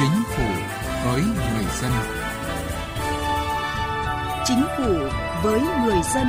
Chính phủ với người dân. Chính phủ với người dân.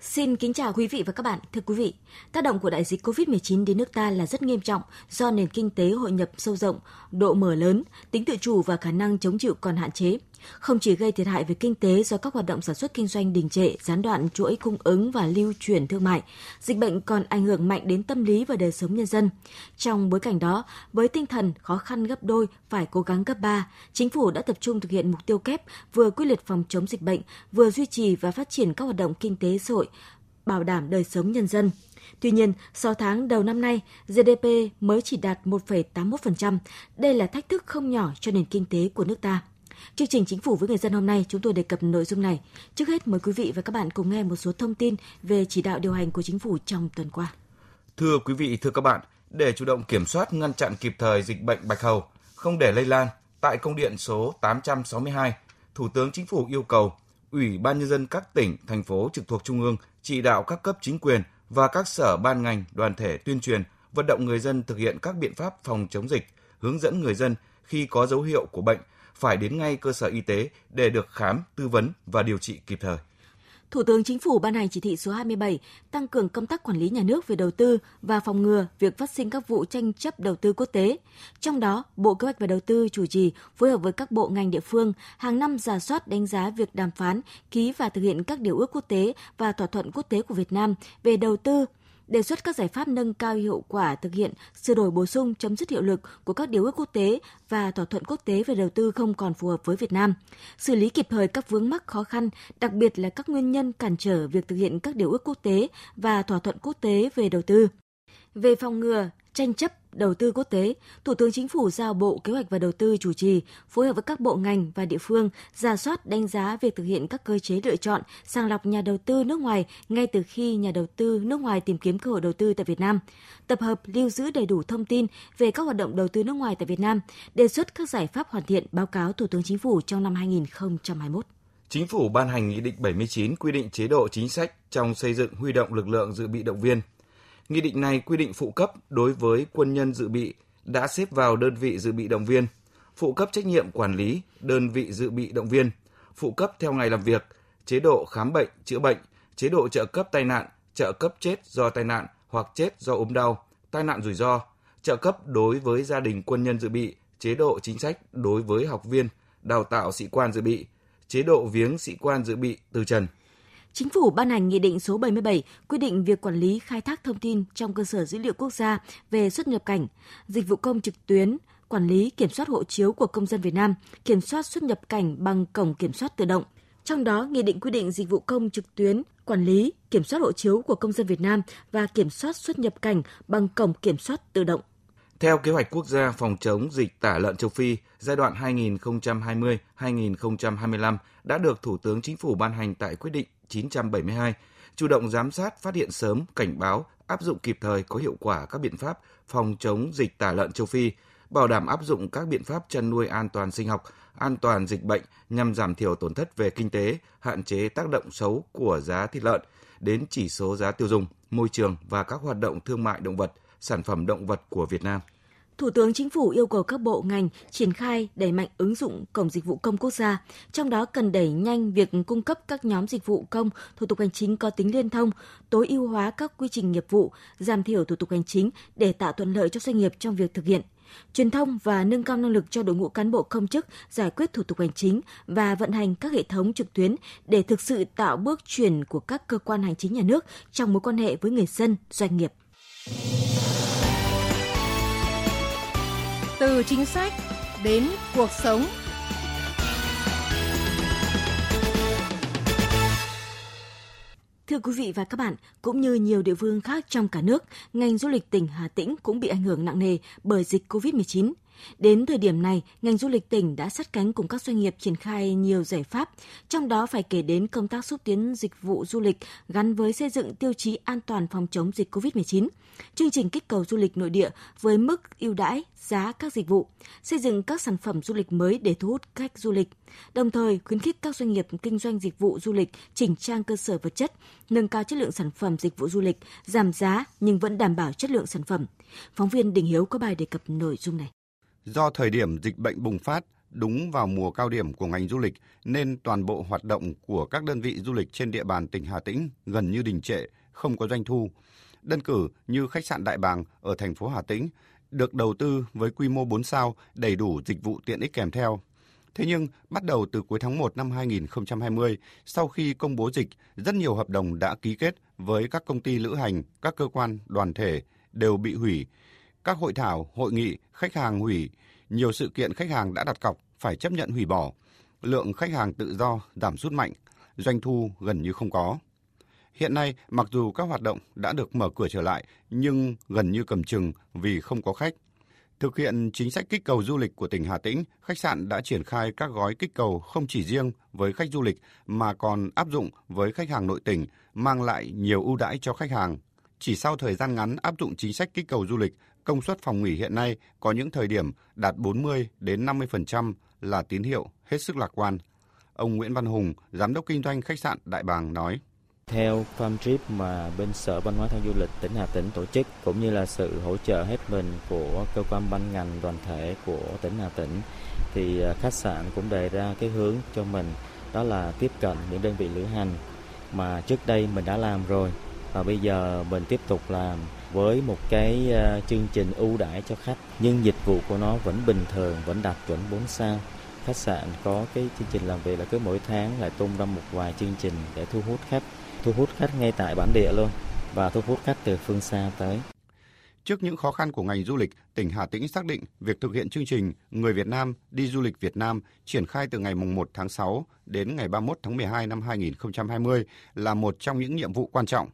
Xin kính chào quý vị và các bạn. Thưa quý vị, tác động của đại dịch COVID-19 đến nước ta là rất nghiêm trọng do nền kinh tế hội nhập sâu rộng, độ mở lớn, tính tự chủ và khả năng chống chịu còn hạn chế. Không chỉ gây thiệt hại về kinh tế do các hoạt động sản xuất kinh doanh đình trệ, gián đoạn chuỗi cung ứng và lưu chuyển thương mại, dịch bệnh còn ảnh hưởng mạnh đến tâm lý và đời sống nhân dân. Trong bối cảnh đó, với tinh thần khó khăn gấp đôi, phải cố gắng gấp ba, chính phủ đã tập trung thực hiện mục tiêu kép vừa quyết liệt phòng chống dịch bệnh, vừa duy trì và phát triển các hoạt động kinh tế xã hội, bảo đảm đời sống nhân dân. Tuy nhiên, 6 tháng đầu năm nay, GDP mới chỉ đạt 1,81%. Đây là thách thức không nhỏ cho nền kinh tế của nước ta. Chương trình Chính phủ với người dân hôm nay chúng tôi đề cập nội dung này. Trước hết mời quý vị và các bạn cùng nghe một số thông tin về chỉ đạo điều hành của chính phủ trong tuần qua. Thưa quý vị, thưa các bạn, để chủ động kiểm soát ngăn chặn kịp thời dịch bệnh bạch hầu, không để lây lan, tại công điện số 862, Thủ tướng Chính phủ yêu cầu Ủy ban nhân dân các tỉnh, thành phố trực thuộc trung ương chỉ đạo các cấp chính quyền và các sở ban ngành, đoàn thể tuyên truyền, vận động người dân thực hiện các biện pháp phòng chống dịch, hướng dẫn người dân khi có dấu hiệu của bệnh phải đến ngay cơ sở y tế để được khám, tư vấn và điều trị kịp thời. Thủ tướng Chính phủ ban hành chỉ thị số 27 tăng cường công tác quản lý nhà nước về đầu tư và phòng ngừa việc phát sinh các vụ tranh chấp đầu tư quốc tế. Trong đó, Bộ Kế hoạch và Đầu tư chủ trì phối hợp với các bộ ngành địa phương hàng năm giả soát đánh giá việc đàm phán, ký và thực hiện các điều ước quốc tế và thỏa thuận quốc tế của Việt Nam về đầu tư đề xuất các giải pháp nâng cao hiệu quả thực hiện sửa đổi bổ sung chấm dứt hiệu lực của các điều ước quốc tế và thỏa thuận quốc tế về đầu tư không còn phù hợp với Việt Nam, xử lý kịp thời các vướng mắc khó khăn, đặc biệt là các nguyên nhân cản trở việc thực hiện các điều ước quốc tế và thỏa thuận quốc tế về đầu tư. Về phòng ngừa, tranh chấp đầu tư quốc tế, Thủ tướng Chính phủ giao Bộ Kế hoạch và Đầu tư chủ trì, phối hợp với các bộ ngành và địa phương, ra soát đánh giá việc thực hiện các cơ chế lựa chọn, sàng lọc nhà đầu tư nước ngoài ngay từ khi nhà đầu tư nước ngoài tìm kiếm cơ hội đầu tư tại Việt Nam, tập hợp lưu giữ đầy đủ thông tin về các hoạt động đầu tư nước ngoài tại Việt Nam, đề xuất các giải pháp hoàn thiện báo cáo Thủ tướng Chính phủ trong năm 2021. Chính phủ ban hành Nghị định 79 quy định chế độ chính sách trong xây dựng huy động lực lượng dự bị động viên Nghị định này quy định phụ cấp đối với quân nhân dự bị đã xếp vào đơn vị dự bị động viên, phụ cấp trách nhiệm quản lý đơn vị dự bị động viên, phụ cấp theo ngày làm việc, chế độ khám bệnh, chữa bệnh, chế độ trợ cấp tai nạn, trợ cấp chết do tai nạn hoặc chết do ốm đau, tai nạn rủi ro, trợ cấp đối với gia đình quân nhân dự bị, chế độ chính sách đối với học viên, đào tạo sĩ quan dự bị, chế độ viếng sĩ quan dự bị từ trần – Chính phủ ban hành Nghị định số 77 quy định việc quản lý khai thác thông tin trong cơ sở dữ liệu quốc gia về xuất nhập cảnh, dịch vụ công trực tuyến, quản lý kiểm soát hộ chiếu của công dân Việt Nam, kiểm soát xuất nhập cảnh bằng cổng kiểm soát tự động. Trong đó, Nghị định quy định dịch vụ công trực tuyến, quản lý, kiểm soát hộ chiếu của công dân Việt Nam và kiểm soát xuất nhập cảnh bằng cổng kiểm soát tự động. Theo kế hoạch quốc gia phòng chống dịch tả lợn châu Phi giai đoạn 2020-2025 đã được Thủ tướng Chính phủ ban hành tại quyết định 972, chủ động giám sát, phát hiện sớm, cảnh báo, áp dụng kịp thời có hiệu quả các biện pháp phòng chống dịch tả lợn châu Phi, bảo đảm áp dụng các biện pháp chăn nuôi an toàn sinh học, an toàn dịch bệnh nhằm giảm thiểu tổn thất về kinh tế, hạn chế tác động xấu của giá thịt lợn đến chỉ số giá tiêu dùng, môi trường và các hoạt động thương mại động vật, sản phẩm động vật của Việt Nam. Thủ tướng Chính phủ yêu cầu các bộ ngành triển khai đẩy mạnh ứng dụng Cổng Dịch vụ Công Quốc gia, trong đó cần đẩy nhanh việc cung cấp các nhóm dịch vụ công, thủ tục hành chính có tính liên thông, tối ưu hóa các quy trình nghiệp vụ, giảm thiểu thủ tục hành chính để tạo thuận lợi cho doanh nghiệp trong việc thực hiện truyền thông và nâng cao năng lực cho đội ngũ cán bộ công chức giải quyết thủ tục hành chính và vận hành các hệ thống trực tuyến để thực sự tạo bước chuyển của các cơ quan hành chính nhà nước trong mối quan hệ với người dân, doanh nghiệp từ chính sách đến cuộc sống. Thưa quý vị và các bạn, cũng như nhiều địa phương khác trong cả nước, ngành du lịch tỉnh Hà Tĩnh cũng bị ảnh hưởng nặng nề bởi dịch COVID-19. Đến thời điểm này, ngành du lịch tỉnh đã sát cánh cùng các doanh nghiệp triển khai nhiều giải pháp, trong đó phải kể đến công tác xúc tiến dịch vụ du lịch gắn với xây dựng tiêu chí an toàn phòng chống dịch COVID-19, chương trình kích cầu du lịch nội địa với mức ưu đãi giá các dịch vụ, xây dựng các sản phẩm du lịch mới để thu hút khách du lịch, đồng thời khuyến khích các doanh nghiệp kinh doanh dịch vụ du lịch chỉnh trang cơ sở vật chất, nâng cao chất lượng sản phẩm dịch vụ du lịch, giảm giá nhưng vẫn đảm bảo chất lượng sản phẩm. Phóng viên Đình Hiếu có bài đề cập nội dung này. Do thời điểm dịch bệnh bùng phát đúng vào mùa cao điểm của ngành du lịch nên toàn bộ hoạt động của các đơn vị du lịch trên địa bàn tỉnh Hà Tĩnh gần như đình trệ, không có doanh thu. Đơn cử như khách sạn Đại Bàng ở thành phố Hà Tĩnh được đầu tư với quy mô 4 sao, đầy đủ dịch vụ tiện ích kèm theo. Thế nhưng, bắt đầu từ cuối tháng 1 năm 2020, sau khi công bố dịch, rất nhiều hợp đồng đã ký kết với các công ty lữ hành, các cơ quan, đoàn thể đều bị hủy. Các hội thảo, hội nghị, khách hàng hủy, nhiều sự kiện khách hàng đã đặt cọc phải chấp nhận hủy bỏ. Lượng khách hàng tự do giảm sút mạnh, doanh thu gần như không có. Hiện nay, mặc dù các hoạt động đã được mở cửa trở lại, nhưng gần như cầm chừng vì không có khách. Thực hiện chính sách kích cầu du lịch của tỉnh Hà Tĩnh, khách sạn đã triển khai các gói kích cầu không chỉ riêng với khách du lịch mà còn áp dụng với khách hàng nội tỉnh, mang lại nhiều ưu đãi cho khách hàng. Chỉ sau thời gian ngắn áp dụng chính sách kích cầu du lịch, công suất phòng nghỉ hiện nay có những thời điểm đạt 40 đến 50% là tín hiệu hết sức lạc quan. Ông Nguyễn Văn Hùng, giám đốc kinh doanh khách sạn Đại Bàng nói: theo farm trip mà bên Sở Văn hóa Thể du lịch tỉnh Hà Tĩnh tổ chức cũng như là sự hỗ trợ hết mình của cơ quan ban ngành đoàn thể của tỉnh Hà Tĩnh thì à, khách sạn cũng đề ra cái hướng cho mình đó là tiếp cận những đơn vị lữ hành mà trước đây mình đã làm rồi và bây giờ mình tiếp tục làm với một cái ờ, chương trình ưu đãi cho khách nhưng dịch vụ của nó vẫn bình thường vẫn đạt chuẩn 4 sao khách sạn có cái chương trình làm việc là cứ mỗi tháng lại tung ra một vài chương trình để thu hút khách thu hút khách ngay tại bản địa luôn và thu hút khách từ phương xa tới. Trước những khó khăn của ngành du lịch, tỉnh Hà Tĩnh xác định việc thực hiện chương trình Người Việt Nam đi du lịch Việt Nam triển khai từ ngày 1 tháng 6 đến ngày 31 tháng 12 năm 2020 là một trong những nhiệm vụ quan trọng.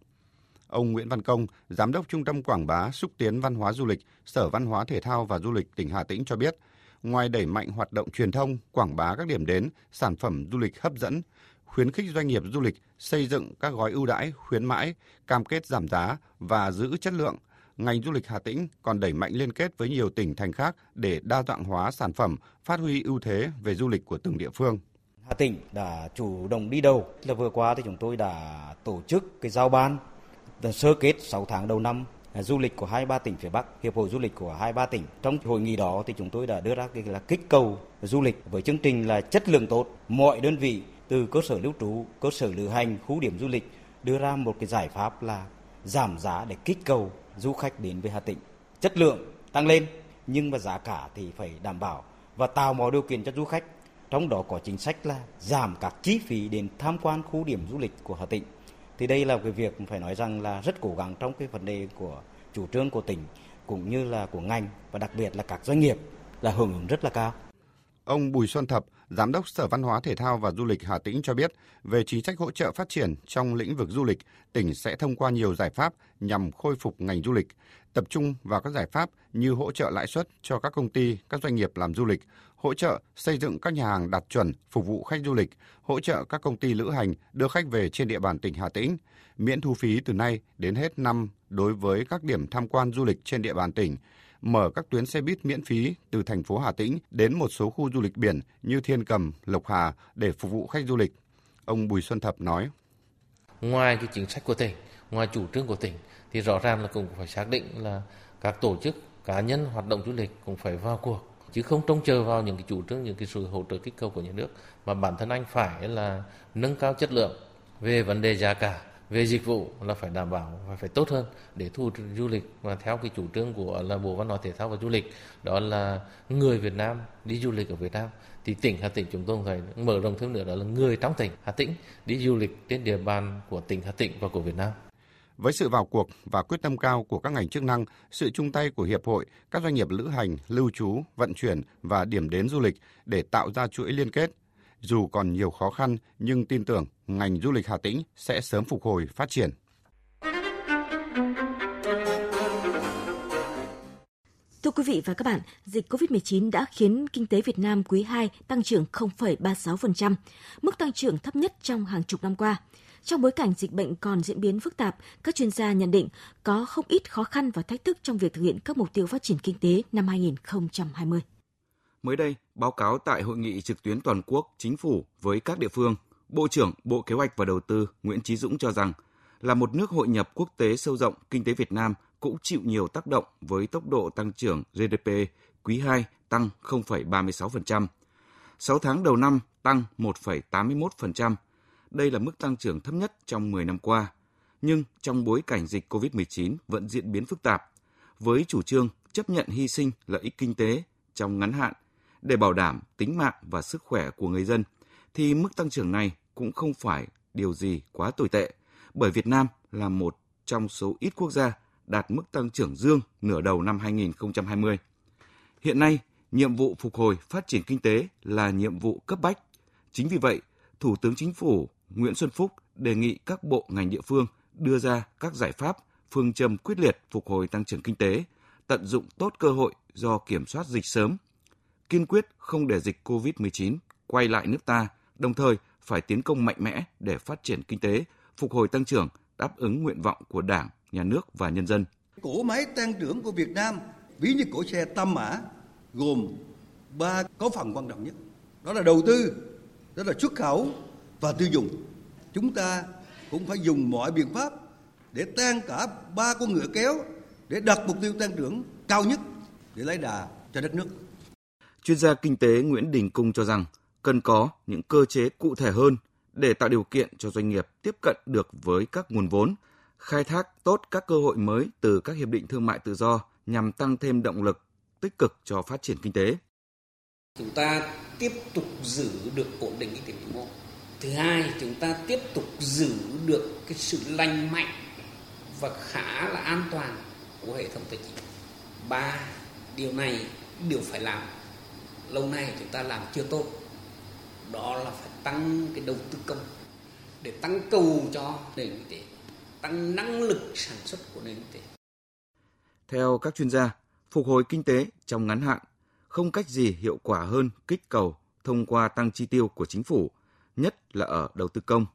Ông Nguyễn Văn Công, Giám đốc Trung tâm Quảng bá xúc tiến văn hóa du lịch, Sở Văn hóa Thể thao và Du lịch tỉnh Hà Tĩnh cho biết, ngoài đẩy mạnh hoạt động truyền thông, quảng bá các điểm đến, sản phẩm du lịch hấp dẫn, khuyến khích doanh nghiệp du lịch xây dựng các gói ưu đãi, khuyến mãi, cam kết giảm giá và giữ chất lượng. Ngành du lịch Hà Tĩnh còn đẩy mạnh liên kết với nhiều tỉnh thành khác để đa dạng hóa sản phẩm, phát huy ưu thế về du lịch của từng địa phương. Hà Tĩnh đã chủ động đi đầu. Là vừa qua thì chúng tôi đã tổ chức cái giao ban sơ kết 6 tháng đầu năm à, du lịch của hai ba tỉnh phía Bắc, hiệp hội du lịch của hai ba tỉnh. Trong hội nghị đó thì chúng tôi đã đưa ra cái là kích cầu du lịch với chương trình là chất lượng tốt. Mọi đơn vị từ cơ sở lưu trú, cơ sở lữ hành, khu điểm du lịch đưa ra một cái giải pháp là giảm giá để kích cầu du khách đến với Hà Tĩnh. Chất lượng tăng lên nhưng mà giá cả thì phải đảm bảo và tạo mọi điều kiện cho du khách. Trong đó có chính sách là giảm các chi phí đến tham quan khu điểm du lịch của Hà Tĩnh. Thì đây là cái việc phải nói rằng là rất cố gắng trong cái vấn đề của chủ trương của tỉnh cũng như là của ngành và đặc biệt là các doanh nghiệp là hưởng ứng rất là cao. Ông Bùi Xuân Thập, Giám đốc Sở Văn hóa Thể thao và Du lịch Hà Tĩnh cho biết, về chính sách hỗ trợ phát triển trong lĩnh vực du lịch, tỉnh sẽ thông qua nhiều giải pháp nhằm khôi phục ngành du lịch, tập trung vào các giải pháp như hỗ trợ lãi suất cho các công ty, các doanh nghiệp làm du lịch, hỗ trợ xây dựng các nhà hàng đạt chuẩn phục vụ khách du lịch, hỗ trợ các công ty lữ hành đưa khách về trên địa bàn tỉnh Hà Tĩnh, miễn thu phí từ nay đến hết năm đối với các điểm tham quan du lịch trên địa bàn tỉnh, mở các tuyến xe buýt miễn phí từ thành phố Hà Tĩnh đến một số khu du lịch biển như Thiên Cầm, Lộc Hà để phục vụ khách du lịch. Ông Bùi Xuân Thập nói. Ngoài cái chính sách của tỉnh, ngoài chủ trương của tỉnh thì rõ ràng là cũng phải xác định là các tổ chức cá nhân hoạt động du lịch cũng phải vào cuộc chứ không trông chờ vào những cái chủ trương những cái sự hỗ trợ kích cầu của nhà nước mà bản thân anh phải là nâng cao chất lượng về vấn đề giá cả về dịch vụ là phải đảm bảo và phải tốt hơn để thu hút du lịch và theo cái chủ trương của là Bộ Văn hóa Thể thao và Du lịch đó là người Việt Nam đi du lịch ở Việt Nam thì tỉnh Hà Tĩnh chúng tôi phải mở rộng thêm nữa đó là người trong tỉnh Hà Tĩnh đi du lịch trên địa bàn của tỉnh Hà Tĩnh và của Việt Nam. Với sự vào cuộc và quyết tâm cao của các ngành chức năng, sự chung tay của hiệp hội, các doanh nghiệp lữ hành, lưu trú, vận chuyển và điểm đến du lịch để tạo ra chuỗi liên kết dù còn nhiều khó khăn nhưng tin tưởng ngành du lịch Hà Tĩnh sẽ sớm phục hồi phát triển. Thưa quý vị và các bạn, dịch COVID-19 đã khiến kinh tế Việt Nam quý 2 tăng trưởng 0,36%, mức tăng trưởng thấp nhất trong hàng chục năm qua. Trong bối cảnh dịch bệnh còn diễn biến phức tạp, các chuyên gia nhận định có không ít khó khăn và thách thức trong việc thực hiện các mục tiêu phát triển kinh tế năm 2020. Mới đây, báo cáo tại hội nghị trực tuyến toàn quốc chính phủ với các địa phương, Bộ trưởng Bộ Kế hoạch và Đầu tư Nguyễn Chí Dũng cho rằng là một nước hội nhập quốc tế sâu rộng, kinh tế Việt Nam cũng chịu nhiều tác động với tốc độ tăng trưởng GDP quý 2 tăng 0,36%. 6 tháng đầu năm tăng 1,81%. Đây là mức tăng trưởng thấp nhất trong 10 năm qua. Nhưng trong bối cảnh dịch COVID-19 vẫn diễn biến phức tạp, với chủ trương chấp nhận hy sinh lợi ích kinh tế trong ngắn hạn để bảo đảm tính mạng và sức khỏe của người dân, thì mức tăng trưởng này cũng không phải điều gì quá tồi tệ, bởi Việt Nam là một trong số ít quốc gia đạt mức tăng trưởng dương nửa đầu năm 2020. Hiện nay, nhiệm vụ phục hồi phát triển kinh tế là nhiệm vụ cấp bách. Chính vì vậy, Thủ tướng Chính phủ Nguyễn Xuân Phúc đề nghị các bộ ngành địa phương đưa ra các giải pháp, phương châm quyết liệt phục hồi tăng trưởng kinh tế, tận dụng tốt cơ hội do kiểm soát dịch sớm, kiên quyết không để dịch COVID-19 quay lại nước ta, đồng thời phải tiến công mạnh mẽ để phát triển kinh tế, phục hồi tăng trưởng, đáp ứng nguyện vọng của Đảng, Nhà nước và nhân dân. Cỗ máy tăng trưởng của Việt Nam ví như cỗ xe tam mã gồm ba có phần quan trọng nhất. Đó là đầu tư, đó là xuất khẩu và tiêu dùng. Chúng ta cũng phải dùng mọi biện pháp để tăng cả ba con ngựa kéo để đặt mục tiêu tăng trưởng cao nhất để lấy đà cho đất nước. Chuyên gia kinh tế Nguyễn Đình Cung cho rằng cần có những cơ chế cụ thể hơn để tạo điều kiện cho doanh nghiệp tiếp cận được với các nguồn vốn, khai thác tốt các cơ hội mới từ các hiệp định thương mại tự do nhằm tăng thêm động lực tích cực cho phát triển kinh tế. Chúng ta tiếp tục giữ được ổn định kinh tế vĩ mô. Thứ hai, chúng ta tiếp tục giữ được cái sự lành mạnh và khá là an toàn của hệ thống tài chính. Ba, điều này đều phải làm. Lâu nay chúng ta làm chưa tốt. Đó là phải tăng cái đầu tư công để tăng cầu cho nền kinh tế, tăng năng lực sản xuất của nền kinh tế. Theo các chuyên gia, phục hồi kinh tế trong ngắn hạn không cách gì hiệu quả hơn kích cầu thông qua tăng chi tiêu của chính phủ, nhất là ở đầu tư công.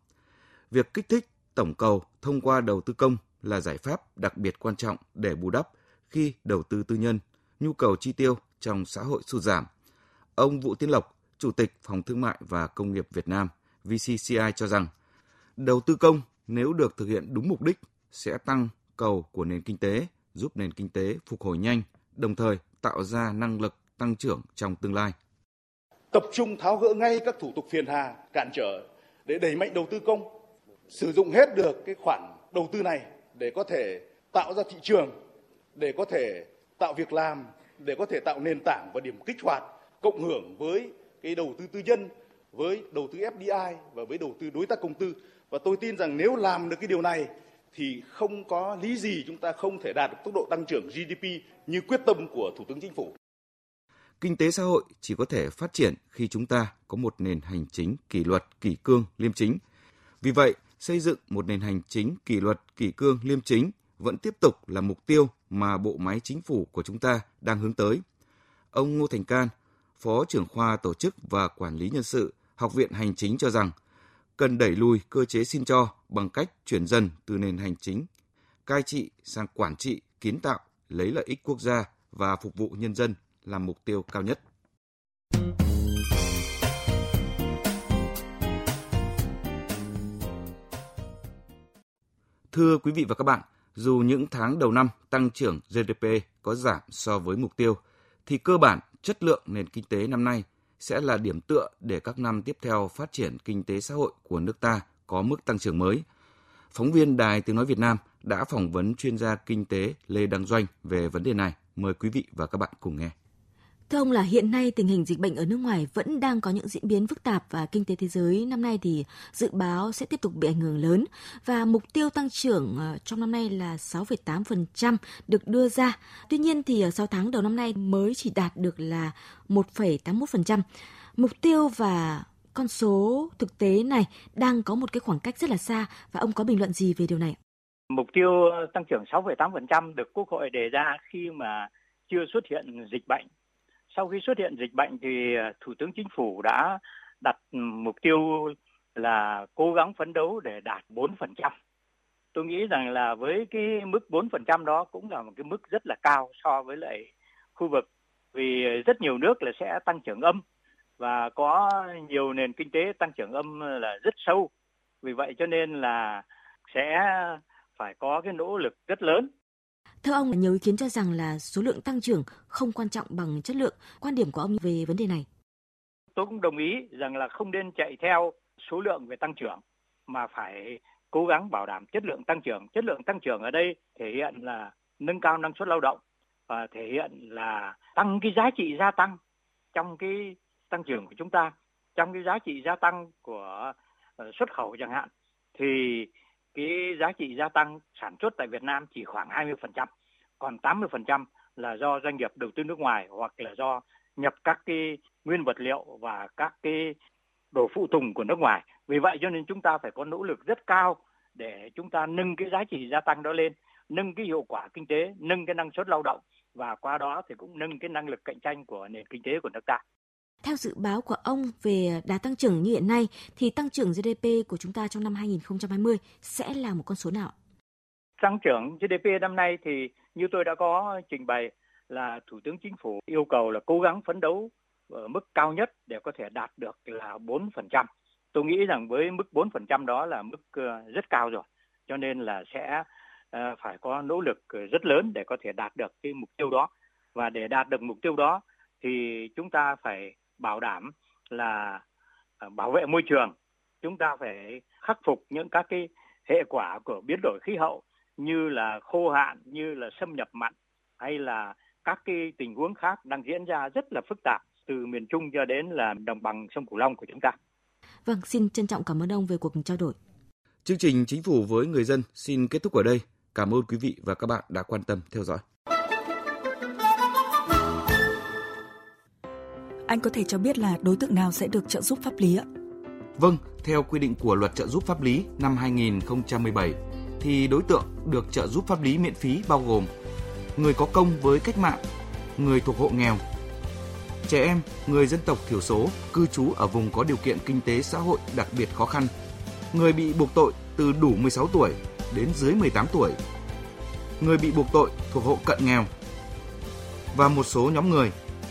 Việc kích thích tổng cầu thông qua đầu tư công là giải pháp đặc biệt quan trọng để bù đắp khi đầu tư tư nhân, nhu cầu chi tiêu trong xã hội sụt giảm. Ông Vũ Tiến Lộc, Chủ tịch Phòng Thương mại và Công nghiệp Việt Nam VCCI cho rằng, đầu tư công nếu được thực hiện đúng mục đích sẽ tăng cầu của nền kinh tế, giúp nền kinh tế phục hồi nhanh, đồng thời tạo ra năng lực tăng trưởng trong tương lai. Tập trung tháo gỡ ngay các thủ tục phiền hà, cản trở để đẩy mạnh đầu tư công, sử dụng hết được cái khoản đầu tư này để có thể tạo ra thị trường, để có thể tạo việc làm, để có thể tạo nền tảng và điểm kích hoạt cộng hưởng với cái đầu tư tư nhân, với đầu tư FDI và với đầu tư đối tác công tư. Và tôi tin rằng nếu làm được cái điều này thì không có lý gì chúng ta không thể đạt được tốc độ tăng trưởng GDP như quyết tâm của Thủ tướng Chính phủ. Kinh tế xã hội chỉ có thể phát triển khi chúng ta có một nền hành chính kỷ luật, kỷ cương, liêm chính. Vì vậy, xây dựng một nền hành chính kỷ luật, kỷ cương, liêm chính vẫn tiếp tục là mục tiêu mà bộ máy chính phủ của chúng ta đang hướng tới. Ông Ngô Thành Can, Phó trưởng khoa Tổ chức và Quản lý Nhân sự, Học viện Hành chính cho rằng cần đẩy lùi cơ chế xin cho bằng cách chuyển dần từ nền hành chính cai trị sang quản trị kiến tạo lấy lợi ích quốc gia và phục vụ nhân dân là mục tiêu cao nhất. Thưa quý vị và các bạn, dù những tháng đầu năm tăng trưởng GDP có giảm so với mục tiêu, thì cơ bản chất lượng nền kinh tế năm nay sẽ là điểm tựa để các năm tiếp theo phát triển kinh tế xã hội của nước ta có mức tăng trưởng mới. Phóng viên Đài Tiếng Nói Việt Nam đã phỏng vấn chuyên gia kinh tế Lê Đăng Doanh về vấn đề này. Mời quý vị và các bạn cùng nghe. Thưa ông là hiện nay tình hình dịch bệnh ở nước ngoài vẫn đang có những diễn biến phức tạp và kinh tế thế giới năm nay thì dự báo sẽ tiếp tục bị ảnh hưởng lớn và mục tiêu tăng trưởng ờ, trong năm nay là 6,8% được đưa ra. Tuy nhiên thì ờ, 6 tháng đầu năm nay mới chỉ đạt được là 1,81%. Mục tiêu và con số thực tế này đang có một cái khoảng cách rất là xa và ông có bình luận gì về điều này? Mục tiêu ờ, tăng trưởng 6,8% được Quốc hội đề ra khi mà chưa xuất hiện dịch bệnh. Sau khi xuất hiện dịch bệnh thì ờ, Thủ tướng Chính phủ đã đặt mục tiêu là cố gắng phấn đấu để đạt 4%. Tôi nghĩ rằng là với cái mức 4% đó cũng là một cái mức rất là cao so với lại khu vực, vì rất nhiều nước là sẽ tăng trưởng âm và có nhiều nền kinh tế tăng trưởng âm là rất sâu. Vì vậy cho nên là sẽ phải có cái nỗ lực rất lớn theo ông, nhiều ý kiến cho rằng là số lượng tăng trưởng không quan trọng bằng chất lượng. Quan điểm của ông về vấn đề này? Tôi cũng đồng ý rằng là không nên chạy theo số lượng về tăng trưởng mà phải cố gắng bảo đảm chất lượng tăng trưởng. Chất lượng tăng trưởng ở đây thể hiện là nâng cao năng suất lao động và thể hiện là tăng cái giá trị gia tăng trong cái tăng trưởng của chúng ta, trong cái giá trị gia tăng của ờ, xuất khẩu chẳng hạn thì cái giá trị gia tăng sản xuất tại Việt Nam chỉ khoảng 20%, còn 80% là do doanh nghiệp đầu tư nước ngoài hoặc là do nhập các cái nguyên vật liệu và các cái đồ phụ tùng của nước ngoài. Vì vậy cho nên chúng ta phải có nỗ lực rất cao để chúng ta nâng cái giá trị gia tăng đó lên, nâng cái hiệu quả kinh tế, nâng cái năng suất lao động và qua đó thì cũng nâng cái năng lực cạnh tranh của nền kinh tế của nước ta. Theo dự báo của ông về đà tăng trưởng như hiện nay, thì tăng trưởng GDP của chúng ta trong năm 2020 sẽ là một con số nào? Tăng trưởng GDP năm nay thì như tôi đã có trình bày là Thủ tướng Chính phủ yêu cầu là cố gắng phấn đấu ở mức cao nhất để có thể đạt được là 4%. Tôi nghĩ rằng với mức 4% đó là mức ờ, rất cao rồi. Cho nên là sẽ ờ, phải có nỗ lực ờ, rất lớn để có thể đạt được cái mục tiêu đó. Và để đạt được mục tiêu đó thì chúng ta phải bảo đảm là ờ, bảo vệ môi trường chúng ta phải khắc phục những các cái hệ quả của biến đổi khí hậu như là khô hạn như là xâm nhập mặn hay là các cái tình huống khác đang diễn ra rất là phức tạp từ miền Trung cho đến là đồng bằng sông Cửu Long của chúng ta. Vâng, xin trân trọng cảm ơn ông về cuộc trao đổi. Chương trình Chính phủ với người dân xin kết thúc ở đây. Cảm ơn quý vị và các bạn đã quan tâm theo dõi. Anh có thể cho biết là đối tượng nào sẽ được trợ giúp pháp lý ạ? Vâng, theo quy định của Luật trợ giúp pháp lý năm 2017 thì đối tượng được trợ giúp pháp lý miễn phí bao gồm người có công với cách mạng, người thuộc hộ nghèo, trẻ em, người dân tộc thiểu số cư trú ở vùng có điều kiện kinh tế xã hội đặc biệt khó khăn, người bị buộc tội từ đủ 16 tuổi đến dưới 18 tuổi, người bị buộc tội thuộc hộ cận nghèo và một số nhóm người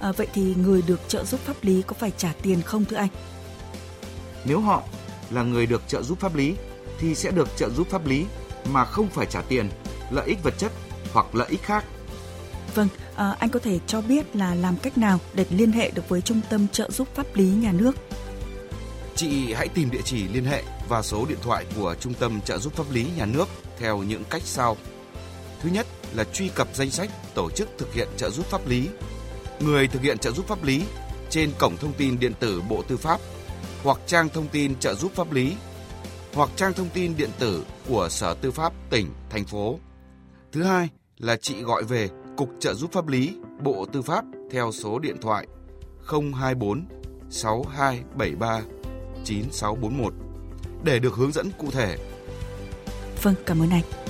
À, vậy thì người được trợ giúp pháp lý có phải trả tiền không thưa anh? Nếu họ là người được trợ giúp pháp lý thì sẽ được trợ giúp pháp lý mà không phải trả tiền, lợi ích vật chất hoặc lợi ích khác. Vâng, à, anh có thể cho biết là làm cách nào để liên hệ được với Trung tâm trợ giúp pháp lý nhà nước? Chị hãy tìm địa chỉ liên hệ và số điện thoại của Trung tâm trợ giúp pháp lý nhà nước theo những cách sau. Thứ nhất là truy cập danh sách tổ chức thực hiện trợ giúp pháp lý người thực hiện trợ giúp pháp lý trên cổng thông tin điện tử Bộ Tư pháp hoặc trang thông tin trợ giúp pháp lý hoặc trang thông tin điện tử của Sở Tư pháp tỉnh, thành phố. Thứ hai là chị gọi về Cục trợ giúp pháp lý Bộ Tư pháp theo số điện thoại 024 6273 9641 để được hướng dẫn cụ thể. Vâng, cảm ơn anh.